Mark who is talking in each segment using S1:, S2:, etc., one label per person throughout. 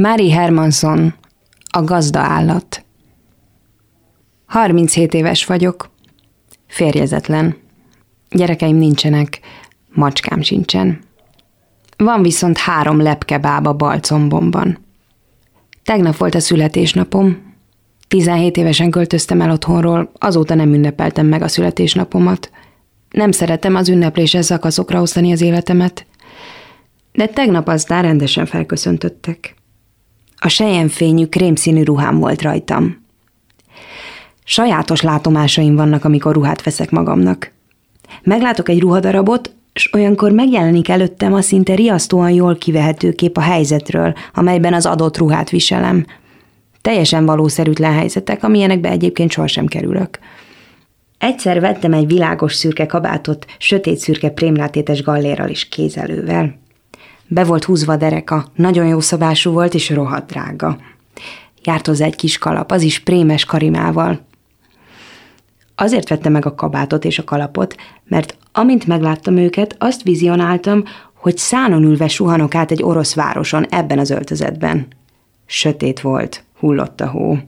S1: Mári Hermanson, a gazda állat. 37 éves vagyok, férjezetlen. Gyerekeim nincsenek, macskám sincsen. Van viszont három lepkebába balcombomban. Tegnap volt a születésnapom. 17 évesen költöztem el otthonról, azóta nem ünnepeltem meg a születésnapomat. Nem szeretem az ünnepléses szakaszokra osztani az életemet. De tegnap aztán rendesen felköszöntöttek. A sejemfényű krémszínű ruhám volt rajtam. Sajátos látomásaim vannak, amikor ruhát veszek magamnak. Meglátok egy ruhadarabot, és olyankor megjelenik előttem a szinte riasztóan jól kivehető kép a helyzetről, amelyben az adott ruhát viselem. Teljesen valószerűtlen helyzetek, amilyenekbe egyébként sohasem kerülök. Egyszer vettem egy világos szürke kabátot, sötét szürke prémlátétes gallérral és kézelővel. Be volt húzva a dereka, nagyon jó szabású volt és rohadt drága. Járt hozzá egy kis kalap, az is prémes karimával. Azért vettem meg a kabátot és a kalapot, mert amint megláttam őket, azt vizionáltam, hogy szánon ülve suhanok át egy orosz városon ebben az öltözetben. Sötét volt, hullott a hó.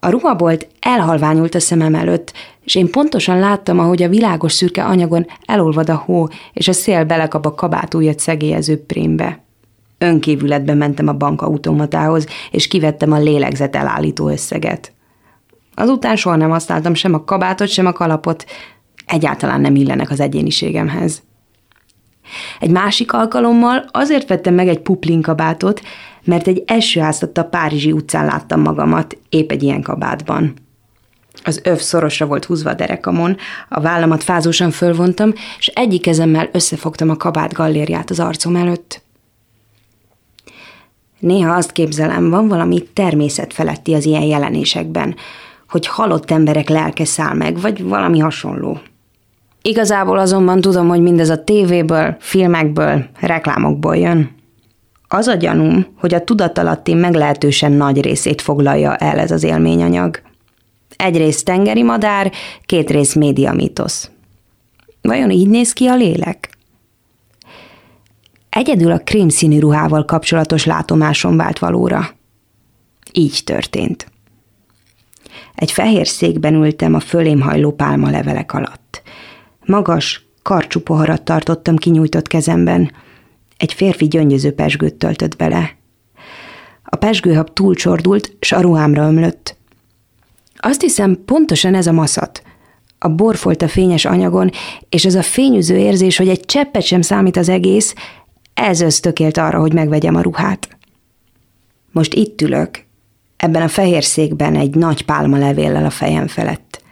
S1: A ruhabolt elhalványult a szemem előtt, és én pontosan láttam, ahogy a világos szürke anyagon elolvad a hó, és a szél belekap a kabátújat szegélyező prémbe. Önkívületbe mentem a bankautomatához, és kivettem a lélegzet elállító összeget. Azután soha nem használtam sem a kabátot, sem a kalapot, egyáltalán nem illenek az egyéniségemhez. Egy másik alkalommal azért vettem meg egy puplin kabátot, mert egy a Párizsi utcán láttam magamat, épp egy ilyen kabátban. Az öv szorosra volt húzva a derekamon, a vállamat fázósan fölvontam, és egyik kezemmel összefogtam a kabát gallériát az arcom előtt. Néha azt képzelem, van valami természet feletti az ilyen jelenésekben, hogy halott emberek lelke száll meg, vagy valami hasonló. Igazából azonban tudom, hogy mindez a tévéből, filmekből, reklámokból jön. Az a gyanúm, hogy a tudatalatti meglehetősen nagy részét foglalja el ez az élményanyag. Egyrészt tengeri madár, két rész média mítosz. Vajon így néz ki a lélek? Egyedül a krémszínű ruhával kapcsolatos látomásom vált valóra. Így történt. Egy fehér székben ültem a fölém hajló pálma levelek alatt. Magas, karcsú poharat tartottam kinyújtott kezemben. Egy férfi gyöngyöző pesgőt töltött bele. A pesgőhab túlcsordult, s a ruhámra ömlött. Azt hiszem, pontosan ez a maszat. A borfolt a fényes anyagon, és ez a fényűző érzés, hogy egy cseppet sem számít az egész, ez ösztökélt arra, hogy megvegyem a ruhát. Most itt ülök, ebben a fehér székben egy nagy pálma levéllel a fejem felett.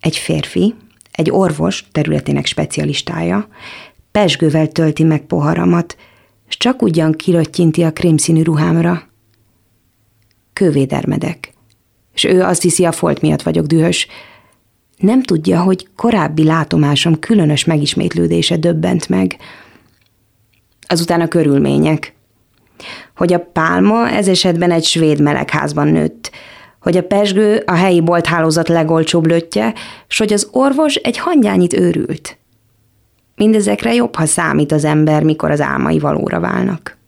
S1: Egy férfi, egy orvos területének specialistája, pesgővel tölti meg poharamat, és csak ugyan kiröttyinti a krémszínű ruhámra. Kővédermedek, és ő azt hiszi, a folt miatt vagyok dühös. Nem tudja, hogy korábbi látomásom különös megismétlődése döbbent meg. Azután a körülmények – hogy a pálma ez esetben egy svéd melegházban nőtt, hogy a pesgő a helyi bolthálózat legolcsóbb lötje, s hogy az orvos egy hangyányit őrült. Mindezekre jobb, ha számít az ember, mikor az álmai valóra válnak.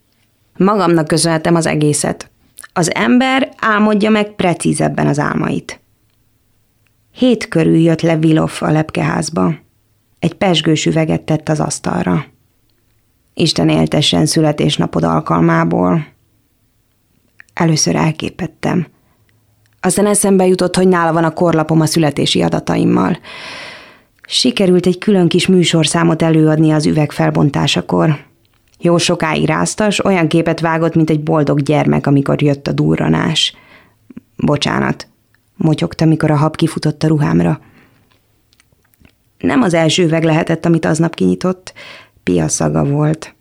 S1: Magamnak köszönhetem az egészet. Az ember álmodja meg precízebben az álmait. Hét körül jött le Vilov a lepkeházba. Egy pesgős üveget tett az asztalra. Isten éltessen születésnapod alkalmából. Először elképettem. Aztán eszembe jutott, hogy nála van a korlapom a születési adataimmal. Sikerült egy külön kis műsorszámot előadni az üveg felbontásakor. Jó sokáig ráztas, olyan képet vágott, mint egy boldog gyermek, amikor jött a durranás. Bocsánat, motyogta, mikor a hab kifutott a ruhámra. Nem az első üveg lehetett, amit aznap kinyitott piaszaga volt.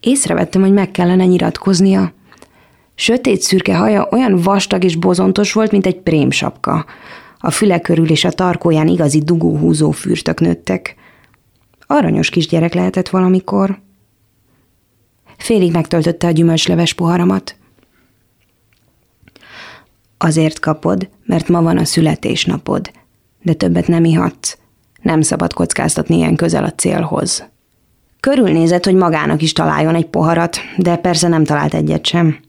S1: Észrevettem, hogy meg kellene nyiratkoznia. Sötét szürke haja olyan vastag és bozontos volt, mint egy prémsapka. A füle körül és a tarkóján igazi dugóhúzó fürtök nőttek. Aranyos kisgyerek lehetett valamikor. Félig megtöltötte a gyümölcsleves poharamat. Azért kapod, mert ma van a születésnapod, de többet nem ihatsz. Nem szabad kockáztatni ilyen közel a célhoz. Körülnézett, hogy magának is találjon egy poharat, de persze nem talált egyet sem.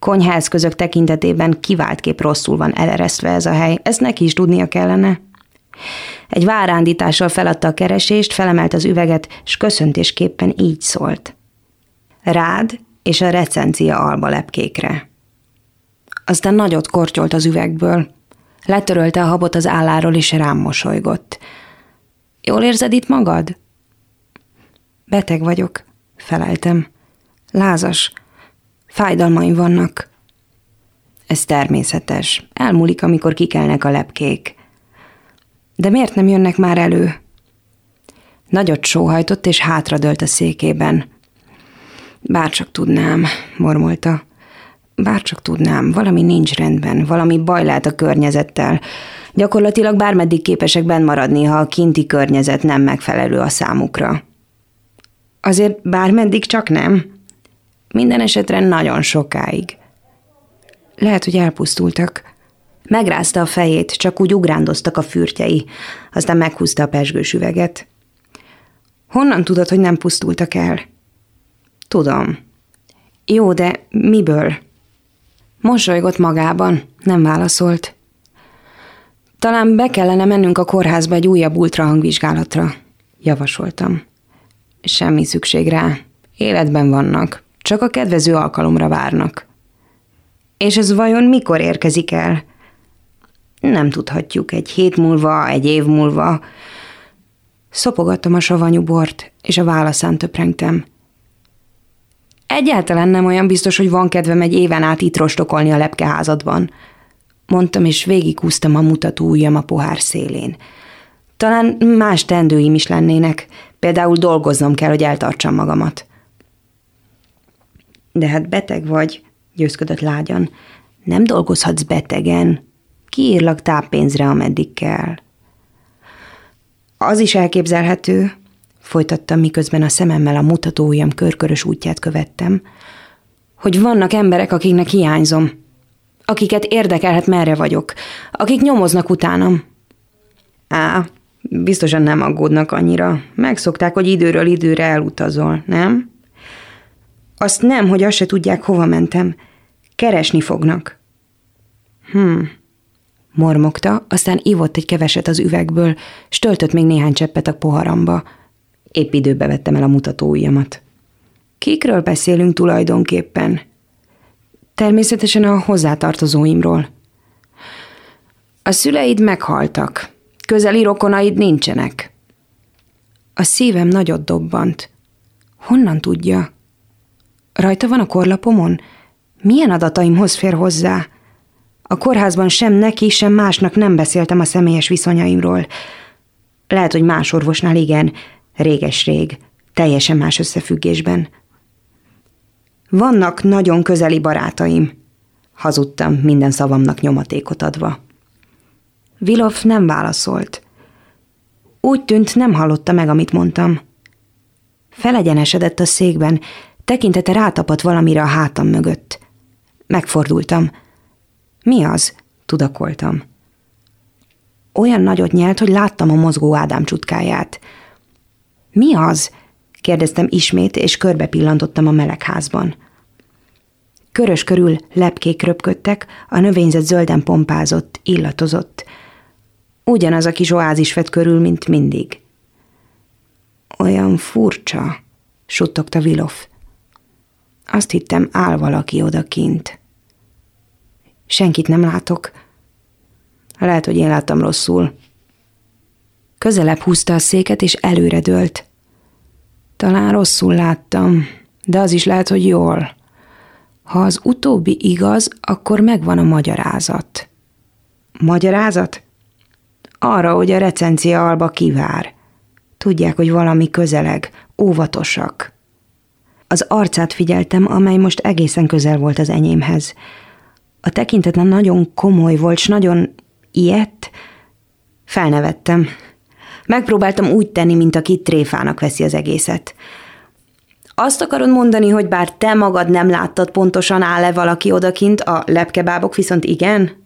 S1: Konyháeszközök tekintetében kiváltképp rosszul van eleresztve ez a hely, ezt neki is tudnia kellene. Egy várándítással feladta a keresést, felemelt az üveget, és köszöntésképpen így szólt. Rád és a recencia alba lepkékre. Aztán nagyot kortyolt az üvegből. Letörölte a habot az álláról, és rám mosolygott. Jól érzed itt magad? Beteg vagyok, feleltem. Lázas. Fájdalmaim vannak. Ez természetes. Elmúlik, amikor kikelnek a lepkék. De miért nem jönnek már elő? Nagyot sóhajtott, és hátradőlt a székében. Bárcsak tudnám, mormolta. Bárcsak tudnám, valami nincs rendben, valami baj lehet a környezettel. Gyakorlatilag bármeddig képesek benn maradni, ha a kinti környezet nem megfelelő a számukra. Azért bármeddig csak nem. Minden esetre nagyon sokáig. Lehet, hogy elpusztultak. Megrázta a fejét, csak úgy ugrándoztak a fürtjei, aztán meghúzta a pesgős üveget. Honnan tudod, hogy nem pusztultak el? Tudom. Jó, de miből? Mosolygott magában, nem válaszolt. Talán be kellene mennünk a kórházba egy újabb ultrahangvizsgálatra, javasoltam. Semmi szükség rá. Életben vannak. Csak a kedvező alkalomra várnak. És ez vajon mikor érkezik el? Nem tudhatjuk, egy hét múlva, egy év múlva. Szopogattam a savanyú bort, és a válaszán töprengtem. Egyáltalán nem olyan biztos, hogy van kedvem egy éven át itt rostokolni a lepkeházadban. Mondtam, és végigúztam a mutató ujjam a pohár szélén. Talán más tendőim is lennének, például dolgoznom kell, hogy eltartsam magamat. De hát beteg vagy, győzködött lágyan. Nem dolgozhatsz betegen. Kiírlak táppénzre, ameddig kell. Az is elképzelhető, folytattam, miközben a szememmel a mutatóujjam körkörös útját követtem, hogy vannak emberek, akiknek hiányzom, akiket érdekelhet, merre vagyok, akik nyomoznak utánam. Á, biztosan nem aggódnak annyira. Megszokták, hogy időről időre elutazol, nem? Azt nem, hogy azt se tudják, hova mentem. Keresni fognak. Hm, mormogta, aztán ivott egy keveset az üvegből, s töltött még néhány cseppet a poharamba. Épp időbe vettem el a mutatóujjamat. Kikről beszélünk tulajdonképpen? Természetesen a hozzátartozóimról. A szüleid meghaltak. Közeli rokonaid nincsenek. A szívem nagyot dobbant. Honnan tudja? Rajta van a korlapomon? Milyen adataimhoz fér hozzá? A kórházban sem neki, sem másnak nem beszéltem a személyes viszonyaimról. Lehet, hogy más orvosnál igen, réges-rég, teljesen más összefüggésben. Vannak nagyon közeli barátaim, hazudtam minden szavamnak nyomatékot adva. Vilov nem válaszolt. Úgy tűnt, nem hallotta meg, amit mondtam. Felegyenesedett a székben, tekintete rátapadt valamire a hátam mögött. Megfordultam. Mi az? tudakoltam. Olyan nagyot nyelt, hogy láttam a mozgó Ádám csutkáját. Mi az? kérdeztem ismét, és körbe pillantottam a melegházban. Körös körül lepkék röpködtek, a növényzet zölden pompázott, illatozott. Ugyanaz a kis oázis vett körül, mint mindig. Olyan furcsa, suttogta Vilof. Azt hittem, áll valaki odakint. Senkit nem látok. Lehet, hogy én láttam rosszul. Közelebb húzta a széket, és előre dőlt. Talán rosszul láttam, de az is lehet, hogy jól. Ha az utóbbi igaz, akkor megvan a magyarázat. Magyarázat? Arra, hogy a recencia alba kivár. Tudják, hogy valami közeleg, óvatosak. Az arcát figyeltem, amely most egészen közel volt az enyémhez. A tekintetlen nagyon komoly volt, s nagyon ilyet. Felnevettem. Megpróbáltam úgy tenni, mint aki tréfának veszi az egészet. Azt akarod mondani, hogy bár te magad nem láttad pontosan áll-e valaki odakint, a lepkebábok viszont igen?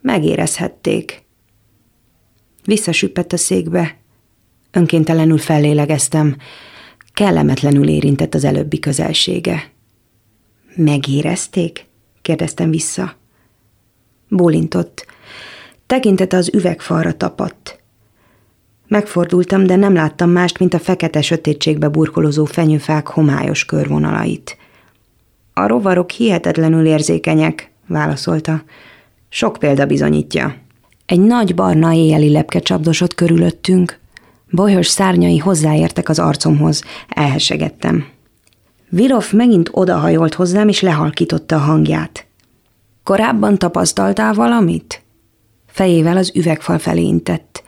S1: Megérezhették. Visszasüppett a székbe. Önkéntelenül fellélegeztem. Kellemetlenül érintett az előbbi közelsége. Megérezték? kérdeztem vissza. Bólintott. Tekintete az üvegfalra tapadt. Megfordultam, de nem láttam mást, mint a fekete sötétségbe burkolozó fenyőfák homályos körvonalait. A rovarok hihetetlenül érzékenyek, válaszolta. Sok példa bizonyítja. Egy nagy barna éjjeli lepke csapdosott körülöttünk. Bolyos szárnyai hozzáértek az arcomhoz, elhesegettem. Vilov megint odahajolt hozzám, és lehalkította a hangját. Korábban tapasztaltál valamit? Fejével az üvegfal felé intett.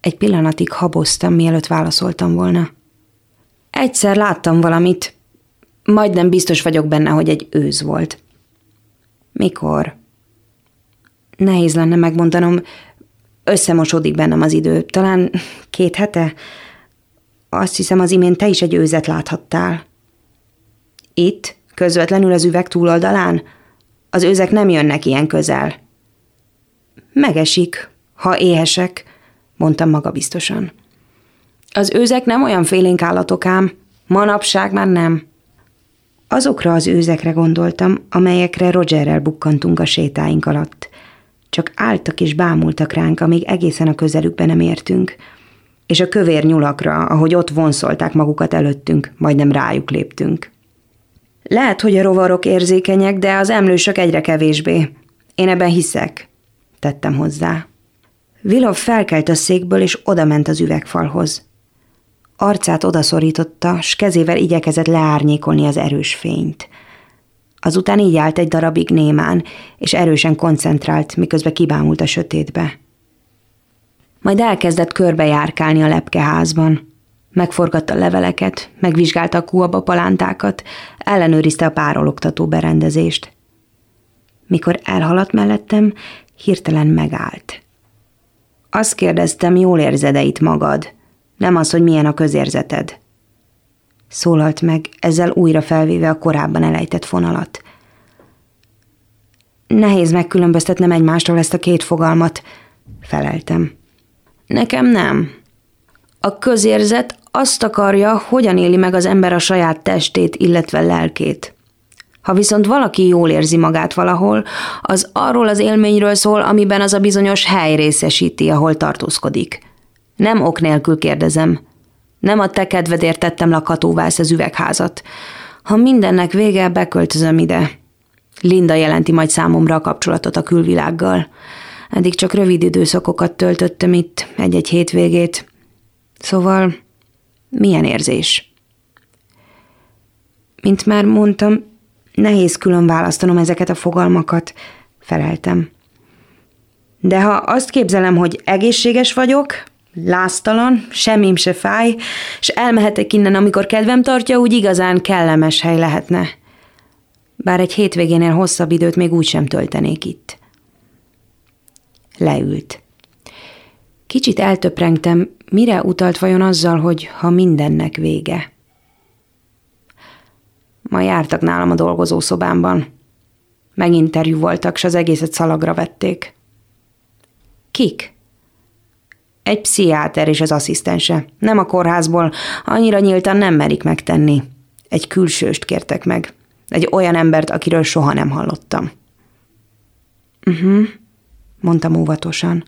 S1: Egy pillanatig haboztam, mielőtt válaszoltam volna. Egyszer láttam valamit. Majdnem biztos vagyok benne, hogy egy őz volt. Mikor? Nehéz lenne megmondanom, összemosódik bennem az idő. Talán két hete? Azt hiszem, az imént te is egy őzet láthattál. Itt, közvetlenül az üveg túloldalán? Az őzek nem jönnek ilyen közel. Megesik, ha éhesek, mondtam magabiztosan. Az őzek nem olyan félénk állatok ám, manapság már nem. Azokra az őzekre gondoltam, amelyekre Rogerrel bukkantunk a sétáink alatt. Csak álltak és bámultak ránk, amíg egészen a közelükbe nem értünk. És a kövér nyulakra, ahogy ott vonszolták magukat előttünk, majdnem rájuk léptünk. Lehet, hogy a rovarok érzékenyek, de az emlősök egyre kevésbé. Én ebben hiszek, tettem hozzá. Vilov felkelt a székből, és odament az üvegfalhoz. Arcát odaszorította, s kezével igyekezett leárnyékolni az erős fényt. Azután így állt egy darabig némán, és erősen koncentrált, miközben kibámult a sötétbe. Majd elkezdett körbejárkálni a lepkeházban. Megforgatta leveleket, megvizsgálta a kuaba palántákat, ellenőrizte a párologtató berendezést. Mikor elhaladt mellettem, hirtelen megállt. Azt kérdeztem, jól érzed itt magad? Nem az, hogy milyen a közérzeted. Szólalt meg, ezzel újra felvéve a korábban elejtett fonalat. Nehéz megkülönböztetnem egymástól ezt a két fogalmat, feleltem. Nekem nem. A közérzet azt akarja, hogyan éli meg az ember a saját testét, illetve lelkét. Ha viszont valaki jól érzi magát valahol, az arról az élményről szól, amiben az a bizonyos hely részesíti, ahol tartózkodik. Nem ok nélkül kérdezem. Nem a te kedvedért tettem lakhatóvá ezt az üvegházat. Ha mindennek vége, beköltözöm ide. Linda jelenti majd számomra a kapcsolatot a külvilággal. Eddig csak rövid időszakokat töltöttem itt, egy-egy hétvégét. Szóval milyen érzés? Mint már mondtam, nehéz külön választanom ezeket a fogalmakat, feleltem. De ha azt képzelem, hogy egészséges vagyok, láztalan, semmim se fáj, és elmehetek innen, amikor kedvem tartja, úgy igazán kellemes hely lehetne. Bár egy hétvégénél hosszabb időt még úgy sem töltenék itt. Leült. Kicsit eltöprengtem, mire utalt vajon azzal, hogy ha mindennek vége. Ma jártak nálam a dolgozószobámban. Meginterjú voltak, s az egészet szalagra vették. Kik? Egy pszichiáter és az asszisztense. Nem a kórházból, annyira nyíltan nem merik megtenni. Egy külsőst kértek meg. Egy olyan embert, akiről soha nem hallottam. Uh-huh, mondtam óvatosan.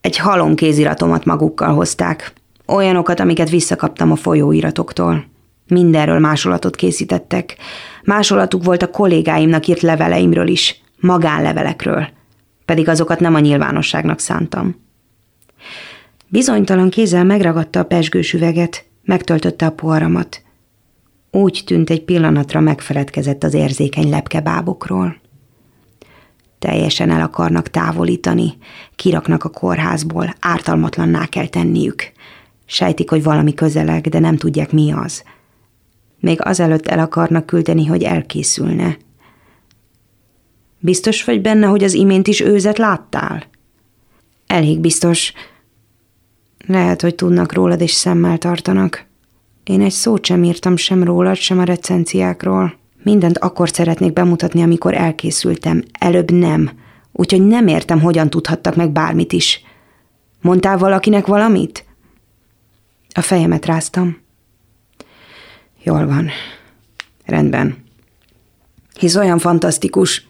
S1: Egy halom kéziratomat magukkal hozták. Olyanokat, amiket visszakaptam a folyóiratoktól. Mindenről másolatot készítettek. Másolatuk volt a kollégáimnak írt leveleimről is, magánlevelekről. Pedig azokat nem a nyilvánosságnak szántam. Bizonytalan kézzel megragadta a pesgős üveget, megtöltötte a poharamat. Úgy tűnt egy pillanatra megfeledkezett az érzékeny lepkebábokról. Teljesen el akarnak távolítani, kiraknak a kórházból, ártalmatlanná kell tenniük. Sejtik, hogy valami közeleg, de nem tudják mi az. Még azelőtt el akarnak küldeni, hogy elkészülne. Biztos vagy benne, hogy az imént is őzet láttál? Elég biztos. Lehet, hogy tudnak rólad és szemmel tartanak. Én egy szót sem írtam sem rólad, sem a recenziákról. Mindent akkor szeretnék bemutatni, amikor elkészültem. Előbb nem. Úgyhogy nem értem, hogyan tudhattak meg bármit is. Mondtál valakinek valamit? A fejemet ráztam. Jól van. Rendben. Hisz olyan fantasztikus.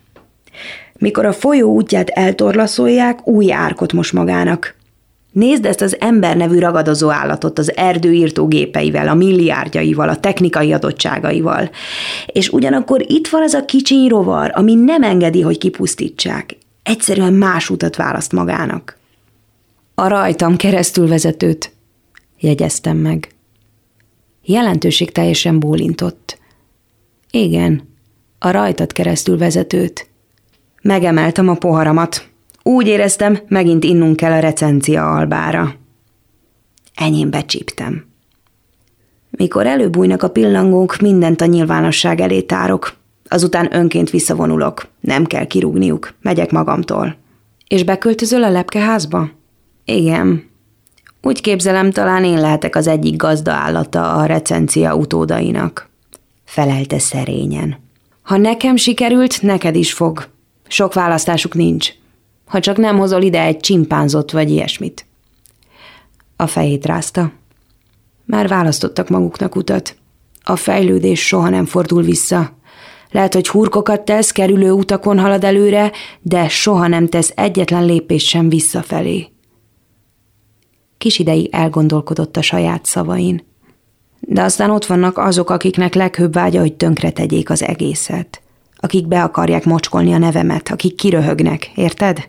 S1: Mikor a folyó útját eltorlaszolják, új árkot most magának. Nézd ezt az ember nevű ragadozó állatot az erdőírtó gépeivel, a milliárdjaival, a technikai adottságaival. És ugyanakkor itt van az a kicsiny rovar, ami nem engedi, hogy kipusztítsák. Egyszerűen más utat választ magának. A rajtam keresztül vezetőt, jegyeztem meg. Jelentőség teljesen bólintott. Igen, a rajtad keresztül vezetőt. Megemeltem a poharamat. Úgy éreztem, megint innunk kell a recencia albára. Enyém becsíptem. Mikor előbújnak a pillangók, mindent a nyilvánosság elé tárok. Azután önként visszavonulok. Nem kell kirúgniuk. Megyek magamtól. És beköltözöl a lepkeházba? Igen. Úgy képzelem, talán én lehetek az egyik gazda állata a recencia utódainak. Felelte szerényen. Ha nekem sikerült, neked is fog. Sok választásuk nincs. Ha csak nem hozol ide egy csimpánzot vagy ilyesmit. A fejét rázta. Már választottak maguknak utat. A fejlődés soha nem fordul vissza. Lehet, hogy hurkokat tesz, kerülő utakon halad előre, de soha nem tesz egyetlen lépést sem visszafelé. Kis ideig elgondolkodott a saját szavain. De aztán ott vannak azok, akiknek leghőbb vágya, hogy tönkre tegyék az egészet. Akik be akarják mocskolni a nevemet, akik kiröhögnek, érted?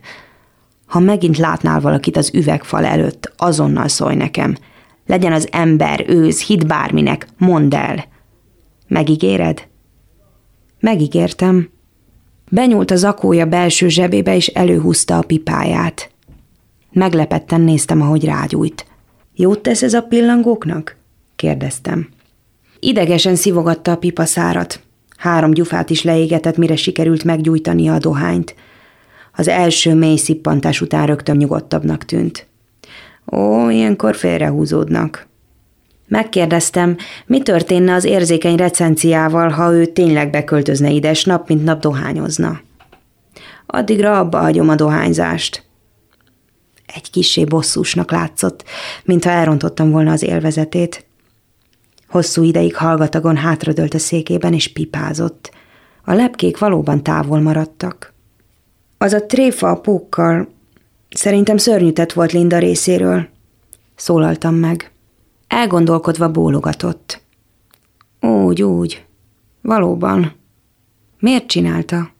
S1: Ha megint látnál valakit az üvegfal előtt, azonnal szólj nekem. Legyen az ember, őz, hit bárminek, mondd el. Megígéred? Megígértem. Benyúlt az akója belső zsebébe, és előhúzta a pipáját. Meglepetten néztem, ahogy rágyújt. Jót tesz ez a pillangóknak? kérdeztem. Idegesen szivogatta a pipaszárat. Három gyufát is leégetett, mire sikerült meggyújtania a dohányt. Az első mély szippantás után rögtön nyugodtabbnak tűnt. Ó, ilyenkor félrehúzódnak. Megkérdeztem, mi történne az érzékeny recenciával, ha ő tényleg beköltözne ide, és nap mint nap dohányozna. Addigra abba hagyom a dohányzást. Egy kisé bosszúsnak látszott, mintha elrontottam volna az élvezetét. Hosszú ideig hallgatagon hátradőlt a székében, és pipázott. A lepkék valóban távol maradtak. Az a tréfa a pókkal szerintem szörnyűtett volt Linda részéről. Szólaltam meg. Elgondolkodva bólogatott. Úgy, úgy. Valóban. Miért csinálta?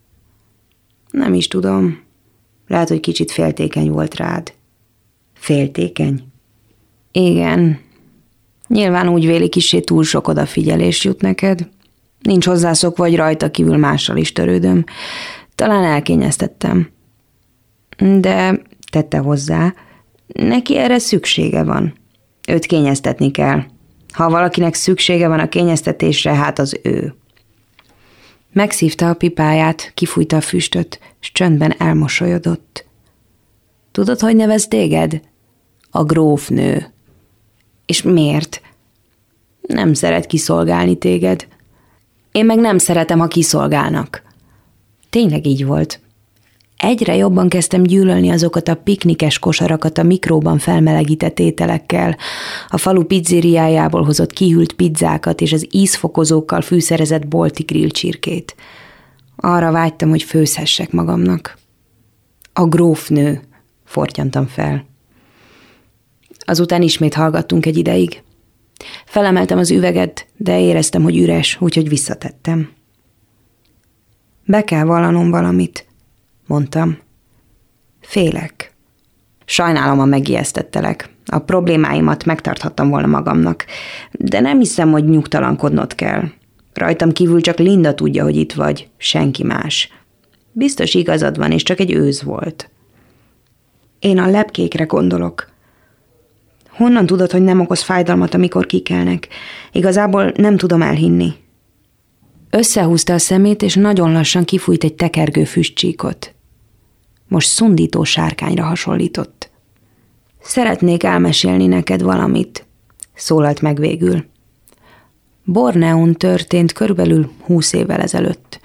S1: Nem is tudom. Lehet, hogy kicsit féltékeny volt rád. Féltékeny? Igen. Nyilván úgy véli kisé túl sok odafigyelés jut neked. Nincs hozzászokva, vagy rajta kívül mással is törődöm. Talán elkényeztettem. De tette hozzá, neki erre szüksége van. Őt kényeztetni kell. Ha valakinek szüksége van a kényeztetésre, hát az ő. Megszívta a pipáját, kifújta a füstöt, s csöndben elmosolyodott. Tudod, hogy nevez téged? A grófnő. És miért? Nem szeret kiszolgálni téged. Én meg nem szeretem, ha kiszolgálnak. Tényleg így volt. Egyre jobban kezdtem gyűlölni azokat a piknikes kosarakat a mikróban felmelegített ételekkel, a falu pizzériájából hozott kihűlt pizzákat és az ízfokozókkal fűszerezett bolti grillcsirkét. Arra vágytam, hogy főzhessek magamnak. A grófnő, fortyantam fel. Azután ismét hallgattunk egy ideig. Felemeltem az üveget, de éreztem, hogy üres, úgyhogy visszatettem. Be kell vallanom valamit, mondtam. Félek. Sajnálom, a megijesztettelek. A problémáimat megtarthattam volna magamnak, de nem hiszem, hogy nyugtalankodnod kell. Rajtam kívül csak Linda tudja, hogy itt vagy, senki más. Biztos igazad van, és csak egy őz volt. Én a lepkékre gondolok. Honnan tudod, hogy nem okoz fájdalmat, amikor kikelnek? Igazából nem tudom elhinni. Összehúzta a szemét, és nagyon lassan kifújt egy tekergő füstcsíkot. Most szundító sárkányra hasonlított. Szeretnék elmesélni neked valamit, szólalt meg végül. Borneun történt körülbelül húsz évvel ezelőtt.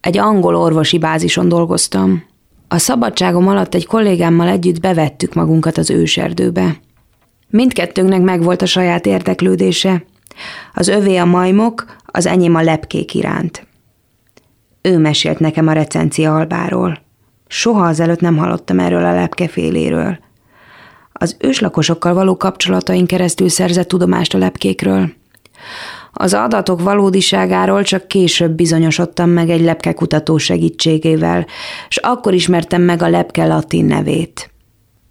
S1: Egy angol orvosi bázison dolgoztam. A szabadságom alatt egy kollégámmal együtt bevettük magunkat az őserdőbe. Mindkettőnknek megvolt a saját érdeklődése. Az övé a majmok, az enyém a lepkék iránt. Ő mesélt nekem a recencia albáról. Soha azelőtt nem hallottam erről a lepkeféléről. Az őslakosokkal való kapcsolataink keresztül szerzett tudomást a lepkékről. Az adatok valódiságáról csak később bizonyosodtam meg egy lepkekutató segítségével, és akkor ismertem meg a lepke latin nevét.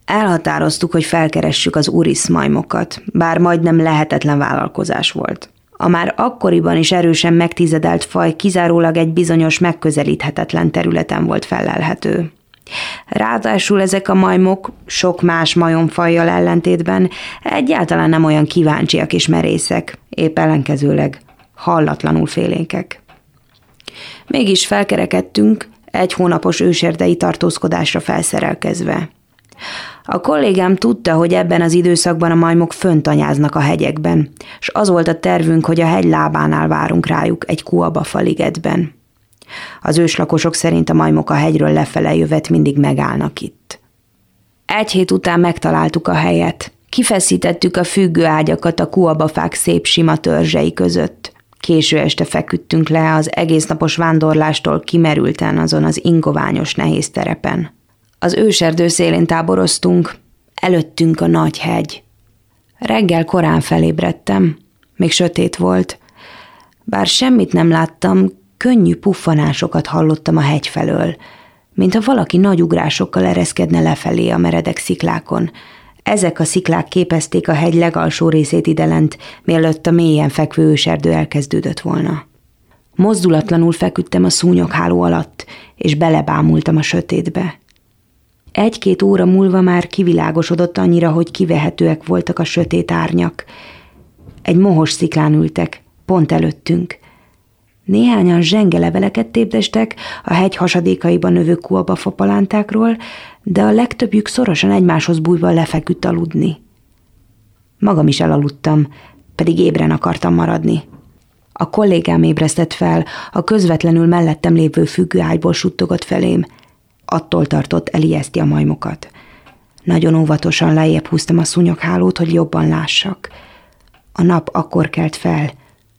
S1: Elhatároztuk, hogy felkeressük az Uris majmokat, bár majdnem lehetetlen vállalkozás volt. A már akkoriban is erősen megtizedelt faj kizárólag egy bizonyos megközelíthetetlen területen volt felelhető. Ráadásul ezek a majmok sok más majomfajjal ellentétben egyáltalán nem olyan kíváncsiak és merészek, épp ellenkezőleg hallatlanul félénkek. Mégis felkerekedtünk, egy hónapos őserdei tartózkodásra felszerelkezve. A kollégám tudta, hogy ebben az időszakban a majmok föntanyáznak a hegyekben, és az volt a tervünk, hogy a hegy lábánál várunk rájuk egy kuabafa ligetben. Az őslakosok szerint a majmok a hegyről lefele jövet mindig megállnak itt. Egy hét után megtaláltuk a helyet. Kifeszítettük a függő ágyakat a kuabafák szép sima törzsei között. Késő este feküdtünk le az egész napos vándorlástól kimerülten azon az ingoványos nehéz terepen. Az őserdő szélén táboroztunk, előttünk a nagy hegy. Reggel korán felébredtem, még sötét volt. Bár semmit nem láttam, könnyű puffanásokat hallottam a hegy felől, mintha valaki nagy ugrásokkal ereszkedne lefelé a meredek sziklákon. Ezek a sziklák képezték a hegy legalsó részét idelent, mielőtt a mélyen fekvő őserdő elkezdődött volna. Mozdulatlanul feküdtem a szúnyogháló alatt, és belebámultam a sötétbe. Egy-két óra múlva már kivilágosodott annyira, hogy kivehetőek voltak a sötét árnyak. Egy mohos sziklán ültek, pont előttünk. Néhányan zsenge leveleket tépdestek a hegy hasadékaiban növő kuaba fapalántákról, de a legtöbbjük szorosan egymáshoz bújva lefeküdt aludni. Magam is elaludtam, pedig ébren akartam maradni. A kollégám ébresztett fel, a közvetlenül mellettem lévő függőágyból suttogott felém. Attól tartott elijeszti a majmokat. Nagyon óvatosan lejjebb húztam a szúnyoghálót, hogy jobban lássak. A nap akkor kelt fel,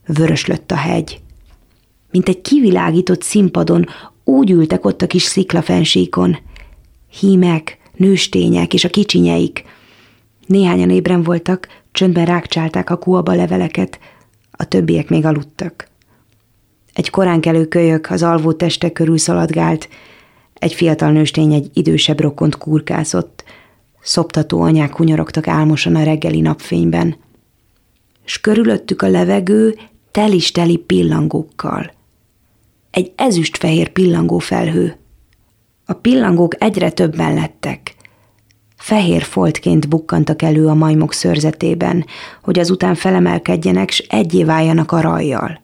S1: vöröslött a hegy. Mint egy kivilágított színpadon úgy ültek ott a kis sziklafensíkon. Hímek, nőstények és a kicsinyeik. Néhányan ébren voltak, csöndben rákcsálták a kuaba leveleket, a többiek még aludtak. Egy koránkelő kölyök az alvó teste körül szaladgált, egy fiatal nőstény egy idősebb rokont kurkászott, szoptató anyák hunyorogtak álmosan a reggeli napfényben, s körülöttük a levegő telis-teli pillangókkal egy ezüstfehér pillangó felhő. A pillangók egyre többen lettek. Fehér foltként bukkantak elő a majmok szörzetében, hogy azután felemelkedjenek, s egyé váljanak a rajjal.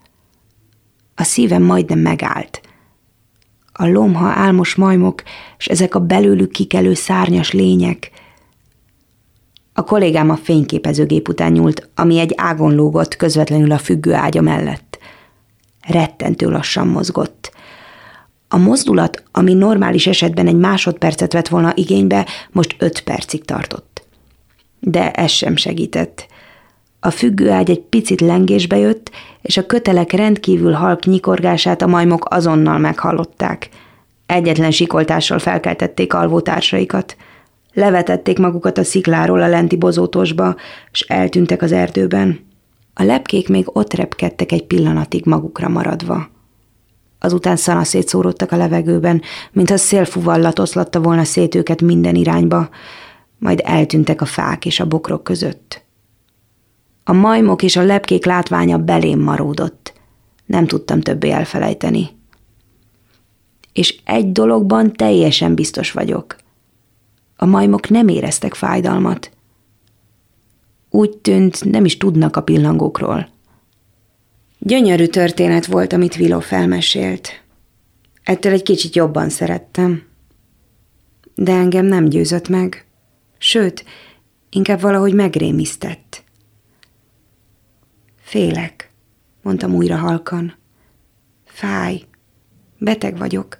S1: A szívem majdnem megállt. A lomha álmos majmok, és ezek a belőlük kikelő szárnyas lények. A kollégám a fényképezőgép után nyúlt, ami egy ágon lógott közvetlenül a függő ágya mellett rettentő lassan mozgott. A mozdulat, ami normális esetben egy másodpercet vett volna igénybe, most öt percig tartott. De ez sem segített. A függőágy egy picit lengésbe jött, és a kötelek rendkívül halk nyikorgását a majmok azonnal meghallották. Egyetlen sikoltással felkeltették alvótársaikat. Levetették magukat a szikláról a lenti bozótosba, és eltűntek az erdőben. A lepkék még ott repkedtek egy pillanatig magukra maradva. Azután szanaszét szórodtak a levegőben, mintha szélfuvallat oszlatta volna szét őket minden irányba, majd eltűntek a fák és a bokrok között. A majmok és a lepkék látványa belém maródott. Nem tudtam többé elfelejteni. És egy dologban teljesen biztos vagyok. A majmok nem éreztek fájdalmat – úgy tűnt, nem is tudnak a pillangókról. Gyönyörű történet volt, amit Vilo felmesélt. Ettől egy kicsit jobban szerettem. De engem nem győzött meg. Sőt, inkább valahogy megrémisztett. Félek, mondtam újra halkan. Fáj. Beteg vagyok.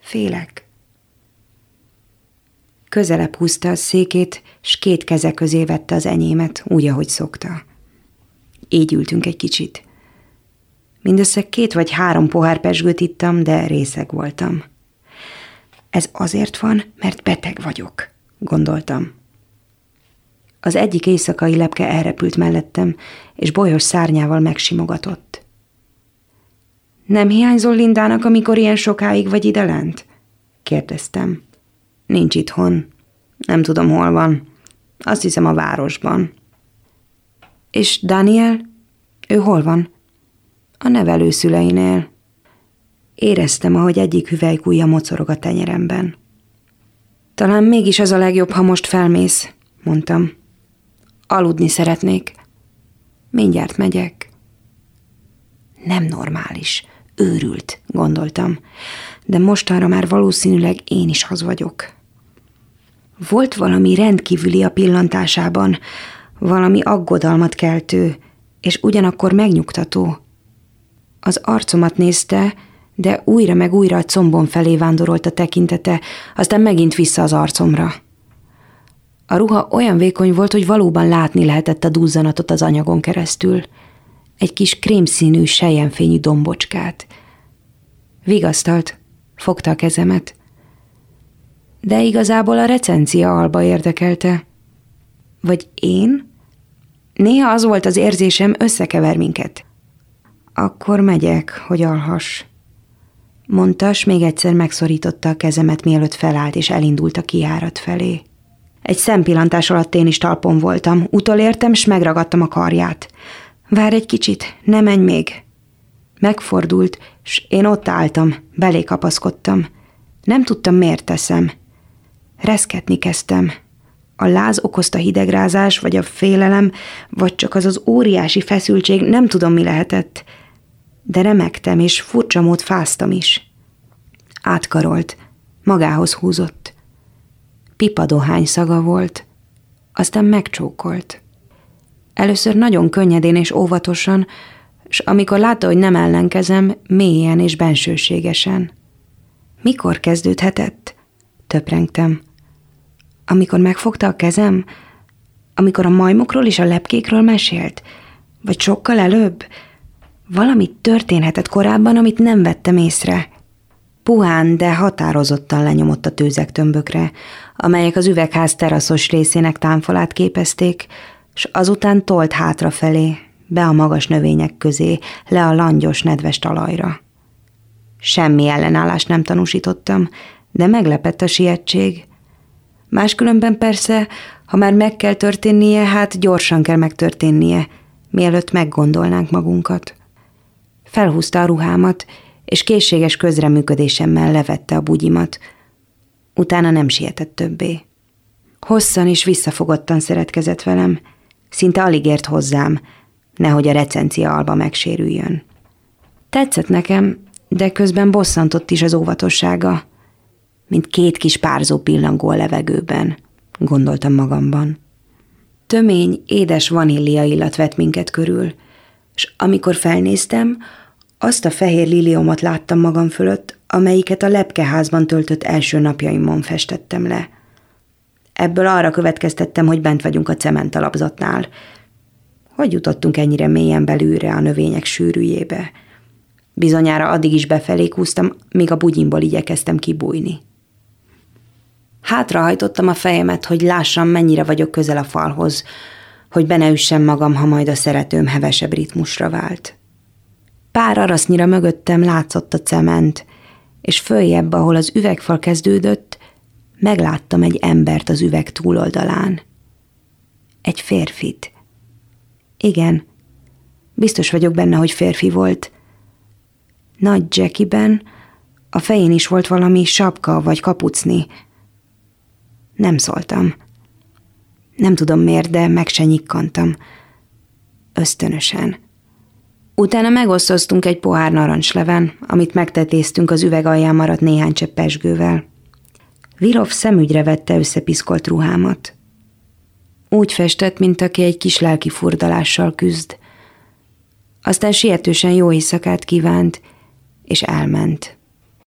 S1: Félek. Közelebb húzta a székét, s két keze közé vette az enyémet, úgy, ahogy szokta. Így ültünk egy kicsit. Mindössze két vagy három pohár pesgőt ittam, de részeg voltam. Ez azért van, mert beteg vagyok, gondoltam. Az egyik éjszakai lepke elrepült mellettem, és bolyos szárnyával megsimogatott. Nem hiányzol Lindának, amikor ilyen sokáig vagy ide lent? kérdeztem. Nincs itthon. Nem tudom, hol van. Azt hiszem a városban. És Daniel? Ő hol van? A nevelőszüleinél. Éreztem, ahogy egyik hüvelykújja mocorog a tenyeremben. Talán mégis az a legjobb, ha most felmész, mondtam. Aludni szeretnék. Mindjárt megyek. Nem normális, őrült, gondoltam, de mostanra már valószínűleg én is az vagyok. Volt valami rendkívüli a pillantásában, valami aggodalmat keltő, és ugyanakkor megnyugtató. Az arcomat nézte, de újra meg újra a combom felé vándorolt a tekintete, aztán megint vissza az arcomra. A ruha olyan vékony volt, hogy valóban látni lehetett a duzzanatot az anyagon keresztül. Egy kis krémszínű, sejjenfényű dombocskát. Vigasztalt, fogta a kezemet. De igazából a recencia alba érdekelte. Vagy én? Néha az volt az érzésem, összekever minket. Akkor megyek, hogy alhass. Mondta, még egyszer megszorította a kezemet, mielőtt felállt és elindult a kiárat felé. Egy szempillantás alatt én is talpon voltam. Utolértem, s megragadtam a karját. Vár egy kicsit, ne menj még. Megfordult, s én ott álltam, belé kapaszkodtam. Nem tudtam, miért teszem. Reszketni kezdtem. A láz okozta hidegrázás, vagy a félelem, vagy csak az az óriási feszültség, nem tudom, mi lehetett. De remektem, és furcsa mód fáztam is. Átkarolt, magához húzott. Pipadohány szaga volt, aztán megcsókolt. Először nagyon könnyedén és óvatosan, és amikor látta, hogy nem ellenkezem, mélyen és bensőségesen. Mikor kezdődhetett? Töprengtem. Amikor megfogta a kezem? Amikor a majmokról és a lepkékről mesélt? Vagy sokkal előbb? Valami történhetett korábban, amit nem vettem észre. Puhán, de határozottan lenyomott a tőzek tömbökre, amelyek az üvegház teraszos részének támfalát képezték, s azután tolt hátrafelé, be a magas növények közé, le a langyos, nedves talajra. Semmi ellenállást nem tanúsítottam, de meglepett a sietség. Máskülönben persze, ha már meg kell történnie, hát gyorsan kell megtörténnie, mielőtt meggondolnánk magunkat. Felhúzta a ruhámat, és készséges közreműködésemmel levette a bugyimat. Utána nem sietett többé. Hosszan és visszafogottan szeretkezett velem, szinte alig ért hozzám, nehogy a recencia alba megsérüljön. Tetszett nekem, de közben bosszantott is az óvatossága, mint két kis párzó pillangó a levegőben, gondoltam magamban. Tömény, édes vanília illat vett minket körül, és amikor felnéztem, azt a fehér liliomot láttam magam fölött, amelyiket a lepkeházban töltött első napjaimon festettem le. Ebből arra következtettem, hogy bent vagyunk a cementalapzatnál. Hogy jutottunk ennyire mélyen belülre a növények sűrűjébe? Bizonyára addig is befelé kúztam, míg a bugyimból igyekeztem kibújni. Hátrahajtottam a fejemet, hogy lássam, mennyire vagyok közel a falhoz, hogy be ne üssem magam, ha majd a szeretőm hevesebb ritmusra vált. Pár arasznyira mögöttem látszott a cement, és följebb, ahol az üvegfal kezdődött, megláttam egy embert az üveg túloldalán. Egy férfit. Igen, biztos vagyok benne, hogy férfi volt. Nagy Jackiben, a fején is volt valami sapka vagy kapucni. Nem szóltam. Nem tudom miért, de meg se nyikkantam. Ösztönösen. Utána megosztoztunk egy pohár narancsleven, amit megtetéztünk az üveg alján maradt néhány csepp pesgővel. Vilov szemügyre vette összepiszkolt ruhámat. Úgy festett, mint aki egy kis lelki furdalással küzd. Aztán sietősen jó éjszakát kívánt, és elment.